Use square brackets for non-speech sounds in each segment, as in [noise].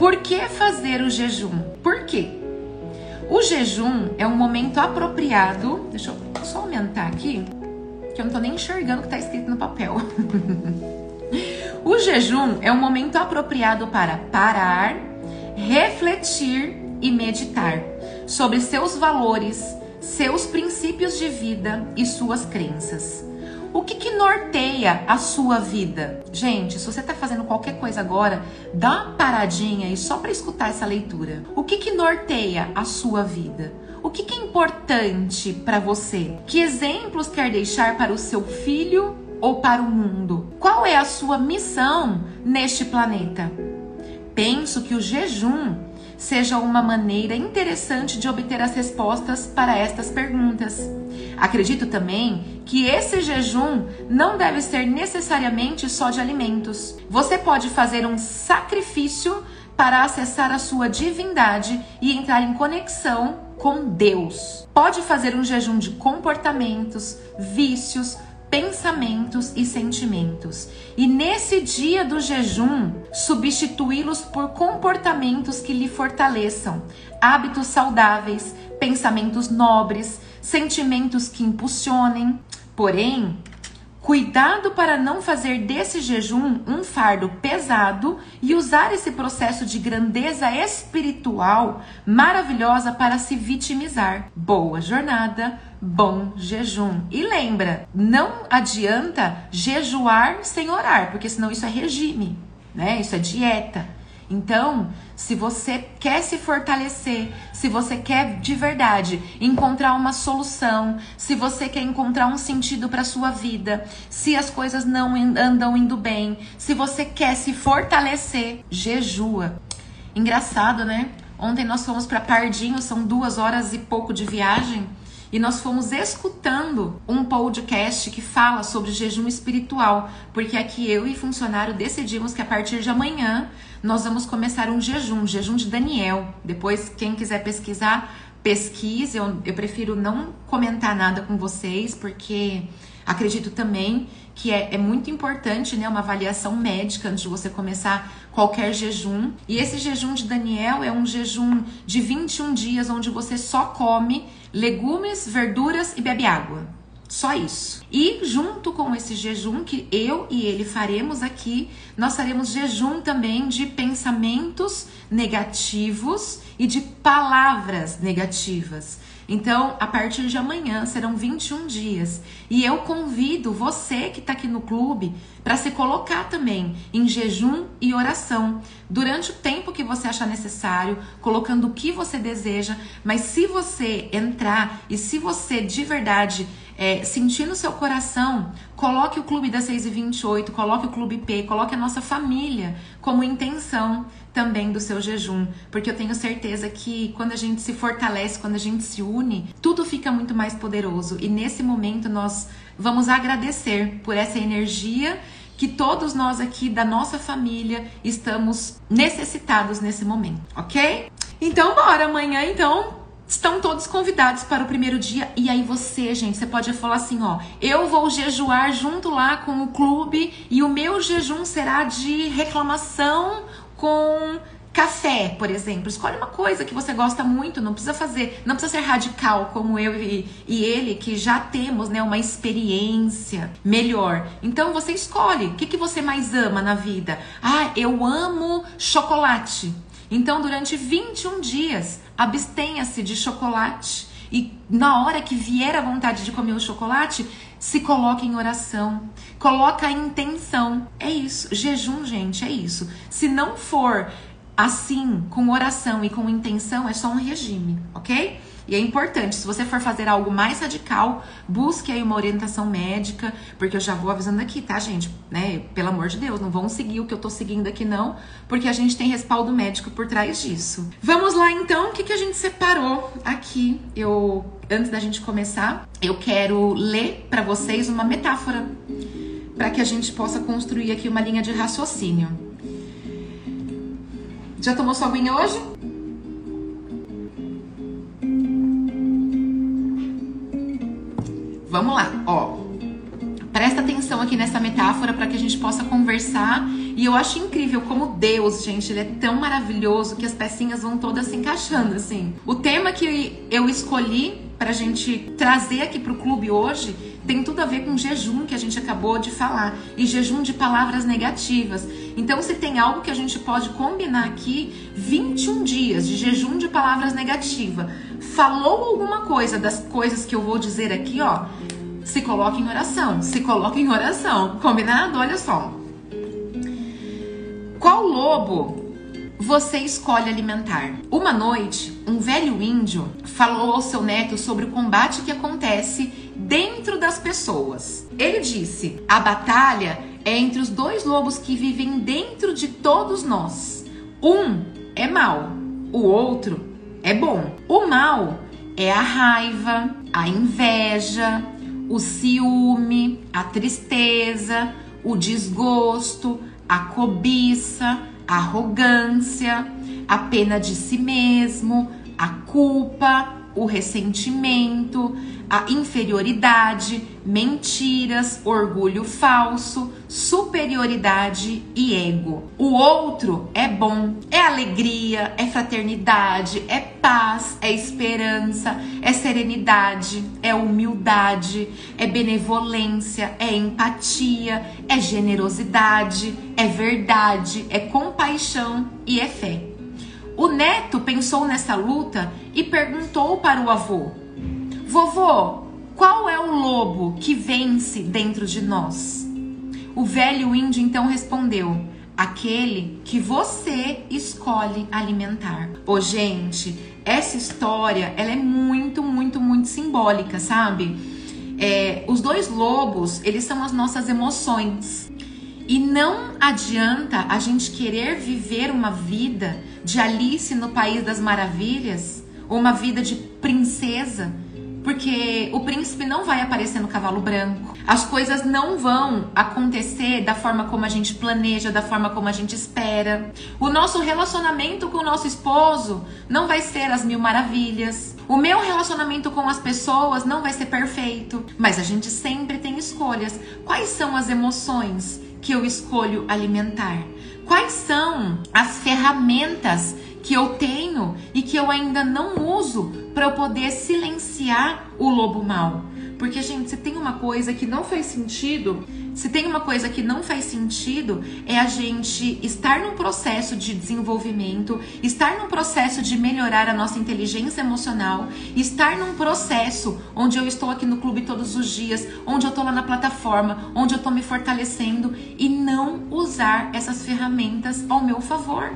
Por que fazer o jejum? Por quê? O jejum é um momento apropriado. Deixa eu só aumentar aqui, que eu não tô nem enxergando o que tá escrito no papel. [laughs] o jejum é um momento apropriado para parar, refletir e meditar sobre seus valores, seus princípios de vida e suas crenças. O que, que norteia a sua vida? Gente, se você está fazendo qualquer coisa agora, dá uma paradinha aí só para escutar essa leitura. O que, que norteia a sua vida? O que, que é importante para você? Que exemplos quer deixar para o seu filho ou para o mundo? Qual é a sua missão neste planeta? Penso que o jejum seja uma maneira interessante de obter as respostas para estas perguntas. Acredito também que esse jejum não deve ser necessariamente só de alimentos. Você pode fazer um sacrifício para acessar a sua divindade e entrar em conexão com Deus. Pode fazer um jejum de comportamentos, vícios, pensamentos e sentimentos. E nesse dia do jejum, substituí-los por comportamentos que lhe fortaleçam, hábitos saudáveis, pensamentos nobres, sentimentos que impulsionem. Porém, Cuidado para não fazer desse jejum um fardo pesado e usar esse processo de grandeza espiritual maravilhosa para se vitimizar. Boa jornada, bom jejum. E lembra, não adianta jejuar sem orar, porque senão isso é regime, né? Isso é dieta. Então, se você quer se fortalecer, se você quer de verdade encontrar uma solução, se você quer encontrar um sentido para sua vida, se as coisas não andam indo bem, se você quer se fortalecer, jejua. Engraçado, né? Ontem nós fomos para Pardinho, são duas horas e pouco de viagem e nós fomos escutando um podcast que fala sobre jejum espiritual, porque aqui eu e funcionário decidimos que a partir de amanhã nós vamos começar um jejum, jejum de Daniel. Depois, quem quiser pesquisar, pesquise. Eu, eu prefiro não comentar nada com vocês, porque acredito também que é, é, muito importante, né, uma avaliação médica antes de você começar qualquer jejum. E esse jejum de Daniel é um jejum de 21 dias onde você só come legumes, verduras e bebe água. Só isso. E junto com esse jejum que eu e ele faremos aqui, nós faremos jejum também de pensamentos negativos e de palavras negativas. Então, a partir de amanhã serão 21 dias. E eu convido você que está aqui no clube para se colocar também em jejum e oração durante o tempo que você achar necessário, colocando o que você deseja. Mas se você entrar e se você de verdade é, sentir no seu coração, coloque o Clube das 6 e 28, coloque o Clube P, coloque a nossa família como intenção também do seu jejum, porque eu tenho certeza que quando a gente se fortalece, quando a gente se une, tudo fica muito mais poderoso. E nesse momento nós vamos agradecer por essa energia que todos nós aqui da nossa família estamos necessitados nesse momento, ok? Então bora amanhã então Estão todos convidados para o primeiro dia. E aí você, gente, você pode falar assim, ó, eu vou jejuar junto lá com o clube e o meu jejum será de reclamação com café, por exemplo. Escolhe uma coisa que você gosta muito, não precisa fazer, não precisa ser radical como eu e, e ele, que já temos, né, uma experiência melhor. Então você escolhe, o que, que você mais ama na vida? Ah, eu amo chocolate. Então, durante 21 dias, abstenha-se de chocolate e na hora que vier a vontade de comer o chocolate, se coloque em oração, coloca a intenção. É isso, jejum, gente, é isso. Se não for assim, com oração e com intenção, é só um regime, ok? E é importante, se você for fazer algo mais radical, busque aí uma orientação médica, porque eu já vou avisando aqui, tá, gente? Né? Pelo amor de Deus, não vão seguir o que eu tô seguindo aqui não, porque a gente tem respaldo médico por trás disso. Vamos lá então, o que, que a gente separou aqui? Eu, antes da gente começar, eu quero ler para vocês uma metáfora para que a gente possa construir aqui uma linha de raciocínio. Já tomou sua aguinha hoje? Vamos lá, ó. Presta atenção aqui nessa metáfora para que a gente possa conversar E eu acho incrível como Deus, gente, ele é tão maravilhoso que as pecinhas vão todas se encaixando assim. O tema que eu escolhi pra gente trazer aqui pro clube hoje tem tudo a ver com jejum que a gente acabou de falar e jejum de palavras negativas. Então, se tem algo que a gente pode combinar aqui, 21 dias de jejum de palavras negativas. Falou alguma coisa das coisas que eu vou dizer aqui, ó, se coloque em oração, se coloque em oração. Combinado? Olha só. Qual lobo você escolhe alimentar? Uma noite, um velho índio falou ao seu neto sobre o combate que acontece dentro das pessoas. Ele disse: a batalha é entre os dois lobos que vivem dentro de todos nós. Um é mal, o outro é bom. O mal é a raiva, a inveja, o ciúme, a tristeza, o desgosto, a cobiça, a arrogância, a pena de si mesmo, a culpa, o ressentimento, a inferioridade, mentiras, orgulho falso, superioridade e ego. O outro é bom, é alegria, é fraternidade, é paz, é esperança, é serenidade, é humildade, é benevolência, é empatia, é generosidade, é verdade, é compaixão e é fé. O neto pensou nessa luta e perguntou para o avô: Vovô, qual é o lobo que vence dentro de nós? O velho índio então respondeu: Aquele que você escolhe alimentar. Ô, gente, essa história ela é muito, muito, muito simbólica, sabe? É, os dois lobos, eles são as nossas emoções. E não adianta a gente querer viver uma vida de Alice no País das Maravilhas, ou uma vida de princesa, porque o príncipe não vai aparecer no cavalo branco. As coisas não vão acontecer da forma como a gente planeja, da forma como a gente espera. O nosso relacionamento com o nosso esposo não vai ser as mil maravilhas. O meu relacionamento com as pessoas não vai ser perfeito, mas a gente sempre tem escolhas. Quais são as emoções que eu escolho alimentar? Quais são as ferramentas que eu tenho e que eu ainda não uso para eu poder silenciar o lobo mal. Porque, gente, se tem uma coisa que não faz sentido, se tem uma coisa que não faz sentido, é a gente estar num processo de desenvolvimento, estar num processo de melhorar a nossa inteligência emocional, estar num processo onde eu estou aqui no clube todos os dias, onde eu estou lá na plataforma, onde eu estou me fortalecendo e não usar essas ferramentas ao meu favor.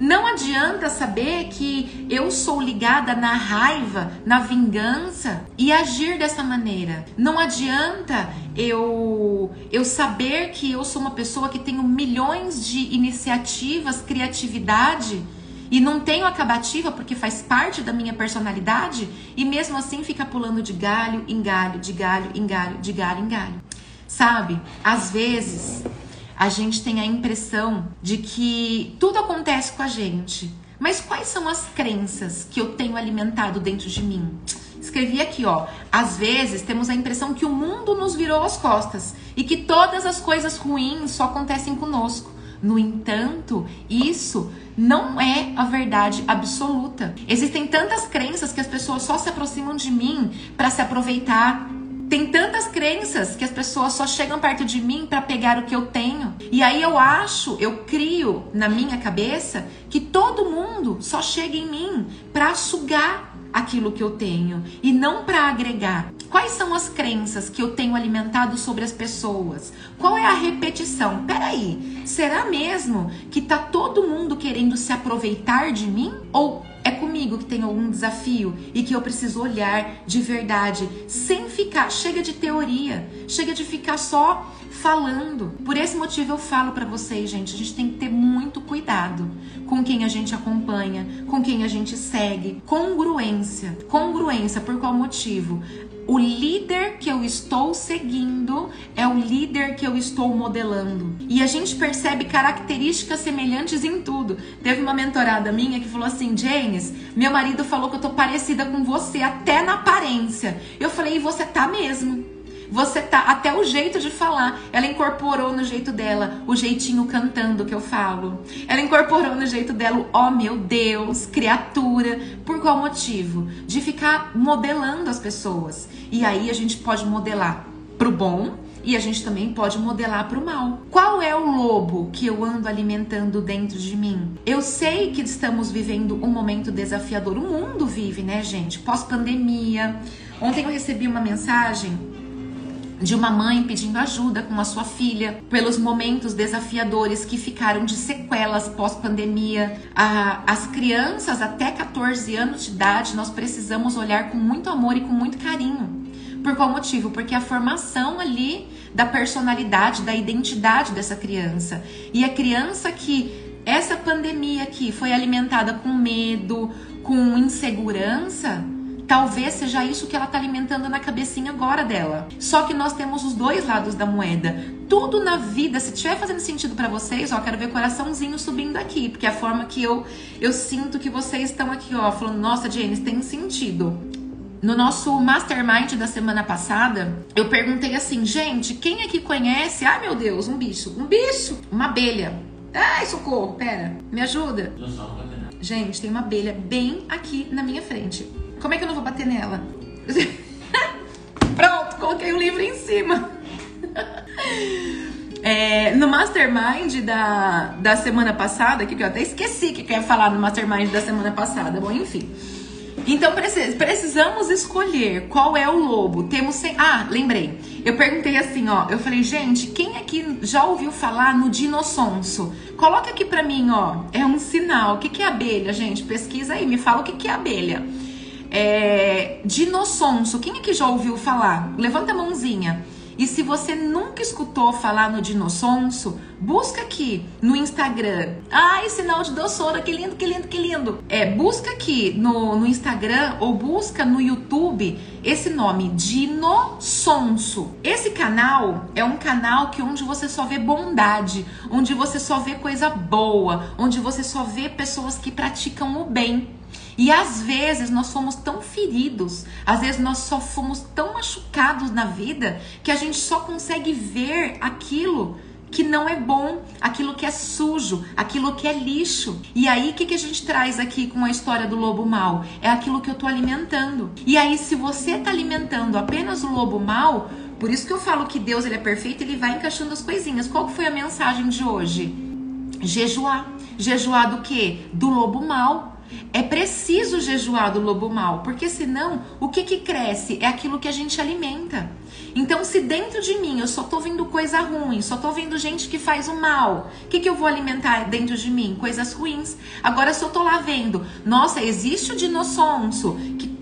Não adianta saber que eu sou ligada na raiva, na vingança e agir dessa maneira. Não adianta eu eu saber que eu sou uma pessoa que tenho milhões de iniciativas, criatividade e não tenho acabativa porque faz parte da minha personalidade e mesmo assim fica pulando de galho em galho, de galho em galho, de galho em galho. Sabe? Às vezes a gente tem a impressão de que tudo acontece com a gente. Mas quais são as crenças que eu tenho alimentado dentro de mim? Escrevi aqui, ó. Às vezes temos a impressão que o mundo nos virou as costas e que todas as coisas ruins só acontecem conosco. No entanto, isso não é a verdade absoluta. Existem tantas crenças que as pessoas só se aproximam de mim para se aproveitar, tem tantas crenças que as pessoas só chegam perto de mim para pegar o que eu tenho. E aí eu acho, eu crio na minha cabeça que todo mundo só chega em mim para sugar aquilo que eu tenho e não para agregar. Quais são as crenças que eu tenho alimentado sobre as pessoas? Qual é a repetição? Peraí, será mesmo que tá todo mundo querendo se aproveitar de mim? Ou é comigo que tem algum desafio e que eu preciso olhar de verdade, sem ficar, chega de teoria, chega de ficar só falando. Por esse motivo eu falo para vocês, gente, a gente tem que ter muito cuidado com quem a gente acompanha, com quem a gente segue, congruência. Congruência por qual motivo? O líder que eu estou seguindo é o líder que eu estou modelando. E a gente percebe características semelhantes em tudo. Teve uma mentorada minha que falou assim: James, meu marido falou que eu tô parecida com você, até na aparência. Eu falei: e você tá mesmo? Você tá até o jeito de falar. Ela incorporou no jeito dela o jeitinho cantando que eu falo. Ela incorporou no jeito dela, ó oh, meu Deus, criatura. Por qual motivo? De ficar modelando as pessoas. E aí a gente pode modelar pro bom e a gente também pode modelar para o mal. Qual é o lobo que eu ando alimentando dentro de mim? Eu sei que estamos vivendo um momento desafiador. O mundo vive, né, gente? Pós-pandemia. Ontem eu recebi uma mensagem de uma mãe pedindo ajuda com a sua filha pelos momentos desafiadores que ficaram de sequelas pós-pandemia. As crianças até 14 anos de idade nós precisamos olhar com muito amor e com muito carinho por qual motivo? Porque a formação ali da personalidade, da identidade dessa criança. E a criança que essa pandemia aqui foi alimentada com medo, com insegurança, talvez seja isso que ela está alimentando na cabecinha agora dela. Só que nós temos os dois lados da moeda. Tudo na vida, se estiver fazendo sentido para vocês, ó, quero ver coraçãozinho subindo aqui, porque é a forma que eu eu sinto que vocês estão aqui, ó, falando, nossa, James, tem sentido. No nosso mastermind da semana passada, eu perguntei assim, gente, quem aqui conhece? Ai meu Deus, um bicho. Um bicho! Uma abelha. Ai, socorro, pera, me ajuda. Gente, tem uma abelha bem aqui na minha frente. Como é que eu não vou bater nela? [laughs] Pronto, coloquei o livro em cima. [laughs] É, no Mastermind da, da semana passada, que eu até esqueci que eu ia falar no Mastermind da semana passada, bom, enfim. Então precisamos escolher qual é o lobo. Temos sem... Ah, lembrei. Eu perguntei assim, ó. Eu falei, gente, quem aqui já ouviu falar no dinossonso? Coloca aqui pra mim, ó. É um sinal. O que, que é abelha, gente? Pesquisa aí, me fala o que, que é abelha. É... Dinossonso. Quem aqui já ouviu falar? Levanta a mãozinha. E se você nunca escutou falar no dinossonso, busca aqui no Instagram. Ai, sinal de doçura, que lindo, que lindo, que lindo. É, busca aqui no, no Instagram ou busca no YouTube esse nome, Dinossonso. Esse canal é um canal que onde você só vê bondade, onde você só vê coisa boa, onde você só vê pessoas que praticam o bem. E às vezes nós somos tão feridos, às vezes nós só fomos tão machucados na vida que a gente só consegue ver aquilo que não é bom, aquilo que é sujo, aquilo que é lixo. E aí, o que, que a gente traz aqui com a história do lobo mal? É aquilo que eu tô alimentando. E aí, se você tá alimentando apenas o lobo mal, por isso que eu falo que Deus ele é perfeito, ele vai encaixando as coisinhas. Qual que foi a mensagem de hoje? Jejuar. Jejuar do quê? Do lobo mal. É preciso jejuar do lobo mal, porque senão o que, que cresce é aquilo que a gente alimenta. Então, se dentro de mim eu só tô vendo coisa ruim, só tô vendo gente que faz o mal, o que, que eu vou alimentar dentro de mim? Coisas ruins. Agora, se eu tô lá vendo, nossa, existe o dinossonso, que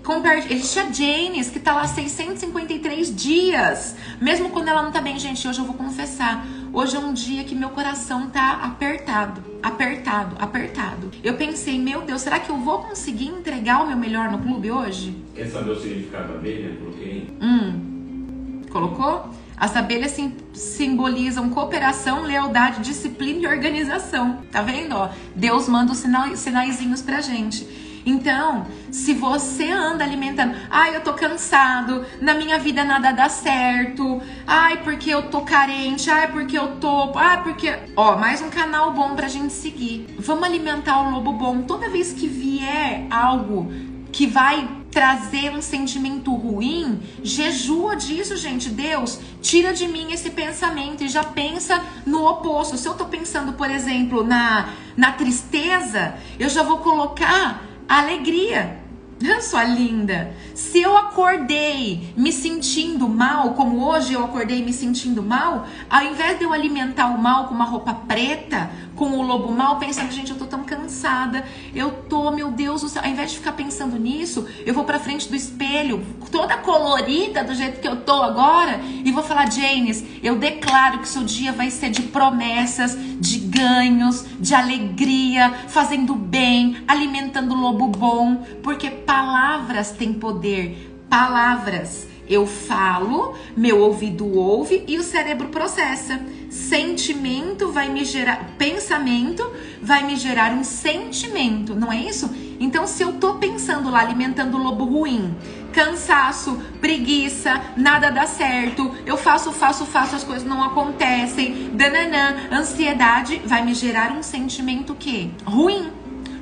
existe a Janis, que tá lá 653 dias, mesmo quando ela não tá bem, gente, hoje eu vou confessar. Hoje é um dia que meu coração tá apertado, apertado, apertado. Eu pensei, meu Deus, será que eu vou conseguir entregar o meu melhor no clube hoje? Quer saber o significado da abelha? Coloquei. Hum. Colocou? As abelhas sim, simbolizam cooperação, lealdade, disciplina e organização. Tá vendo? Ó, Deus manda os sinal, sinaizinhos pra gente. Então, se você anda alimentando, ai, eu tô cansado, na minha vida nada dá certo, ai, porque eu tô carente, ai, porque eu tô, ai, porque. Ó, mais um canal bom pra gente seguir. Vamos alimentar o lobo bom. Toda vez que vier algo que vai trazer um sentimento ruim, jejua disso, gente. Deus, tira de mim esse pensamento e já pensa no oposto. Se eu tô pensando, por exemplo, na, na tristeza, eu já vou colocar alegria. Sua linda, se eu acordei me sentindo mal, como hoje eu acordei me sentindo mal, ao invés de eu alimentar o mal com uma roupa preta, com o lobo mal, pensando, gente, eu tô tão cansada, eu tô, meu Deus do céu. Ao invés de ficar pensando nisso, eu vou pra frente do espelho, toda colorida do jeito que eu tô agora, e vou falar, Janes, eu declaro que seu dia vai ser de promessas, de ganhos, de alegria, fazendo bem, alimentando o lobo bom, porque palavras têm poder. Palavras. Eu falo, meu ouvido ouve e o cérebro processa. Sentimento vai me gerar, pensamento vai me gerar um sentimento, não é isso? Então, se eu tô pensando lá, alimentando o lobo ruim, cansaço, preguiça, nada dá certo, eu faço, faço, faço, as coisas não acontecem, dananã, ansiedade, vai me gerar um sentimento que ruim.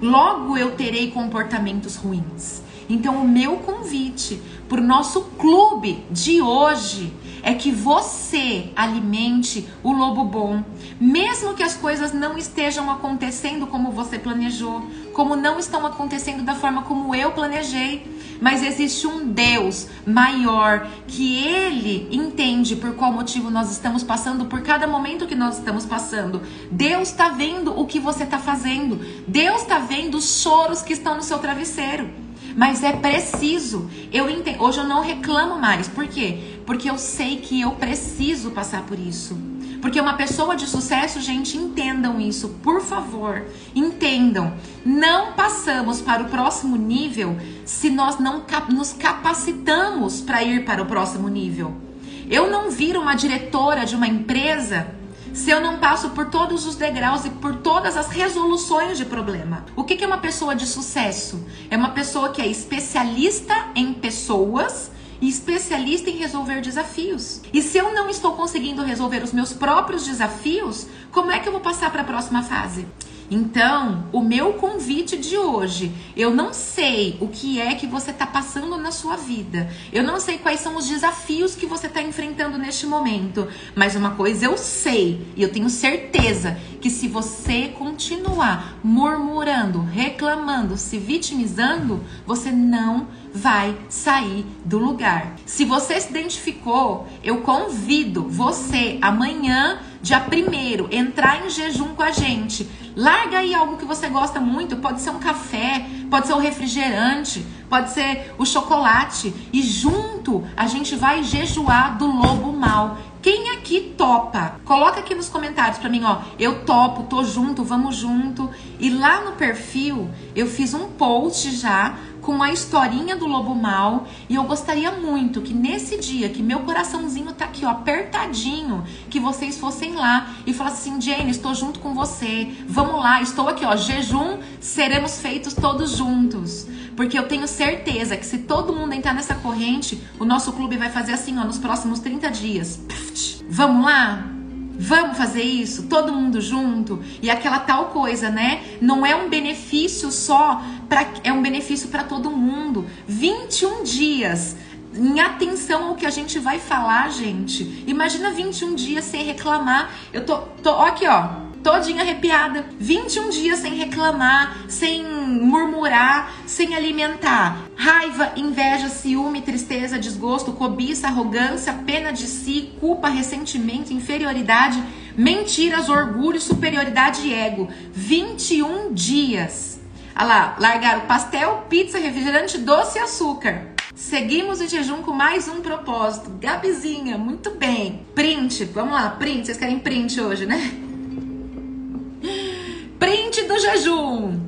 Logo eu terei comportamentos ruins. Então, o meu convite para o nosso clube de hoje é que você alimente o lobo bom, mesmo que as coisas não estejam acontecendo como você planejou, como não estão acontecendo da forma como eu planejei. Mas existe um Deus maior que ele entende por qual motivo nós estamos passando, por cada momento que nós estamos passando. Deus está vendo o que você está fazendo. Deus está vendo os choros que estão no seu travesseiro. Mas é preciso. Eu entendo. Hoje eu não reclamo mais. Por quê? Porque eu sei que eu preciso passar por isso. Porque uma pessoa de sucesso, gente, entendam isso, por favor. Entendam. Não passamos para o próximo nível se nós não nos capacitamos para ir para o próximo nível. Eu não viro uma diretora de uma empresa se eu não passo por todos os degraus e por todas as resoluções de problema. O que é uma pessoa de sucesso? É uma pessoa que é especialista em pessoas e especialista em resolver desafios. E se eu não estou conseguindo resolver os meus próprios desafios, como é que eu vou passar para a próxima fase? Então, o meu convite de hoje, eu não sei o que é que você está passando na sua vida, eu não sei quais são os desafios que você está enfrentando neste momento, mas uma coisa eu sei e eu tenho certeza que se você continuar murmurando, reclamando, se vitimizando, você não vai sair do lugar. Se você se identificou, eu convido você amanhã, dia primeiro, entrar em jejum com a gente. Larga aí algo que você gosta muito, pode ser um café, pode ser o um refrigerante, pode ser o chocolate e junto a gente vai jejuar do lobo mal. Quem aqui topa? Coloca aqui nos comentários para mim, ó. Eu topo, tô junto, vamos junto. E lá no perfil eu fiz um post já com a historinha do lobo mal e eu gostaria muito que nesse dia que meu coraçãozinho tá aqui ó apertadinho, que vocês fossem lá e falassem assim, Jane, estou junto com você. Vamos lá, estou aqui ó, jejum, seremos feitos todos juntos. Porque eu tenho certeza que se todo mundo entrar nessa corrente, o nosso clube vai fazer assim, ó, nos próximos 30 dias. Vamos lá? Vamos fazer isso? Todo mundo junto? E aquela tal coisa, né? Não é um benefício só, é um benefício para todo mundo. 21 dias em atenção ao que a gente vai falar, gente. Imagina 21 dias sem reclamar. Eu tô, tô ó, aqui, ó todinha arrepiada. 21 dias sem reclamar, sem murmurar, sem alimentar. Raiva, inveja, ciúme, tristeza, desgosto, cobiça, arrogância, pena de si, culpa, ressentimento, inferioridade, mentiras, orgulho, superioridade e ego. 21 dias. Olha lá, largaram pastel, pizza, refrigerante, doce e açúcar. Seguimos em jejum com mais um propósito. Gabizinha, muito bem. Print, vamos lá, print. Vocês querem print hoje, né? Jejum.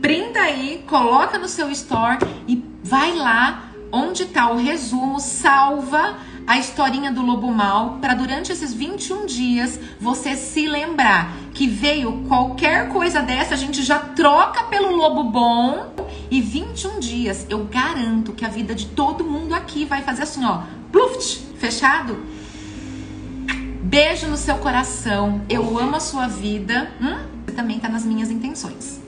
Printa aí, coloca no seu store e vai lá onde está o resumo, salva a historinha do lobo mal para durante esses 21 dias você se lembrar que veio qualquer coisa dessa, a gente já troca pelo lobo bom e 21 dias eu garanto que a vida de todo mundo aqui vai fazer assim, ó, pluft, fechado? Beijo no seu coração. Eu amo a sua vida. Hum? Também está nas minhas intenções.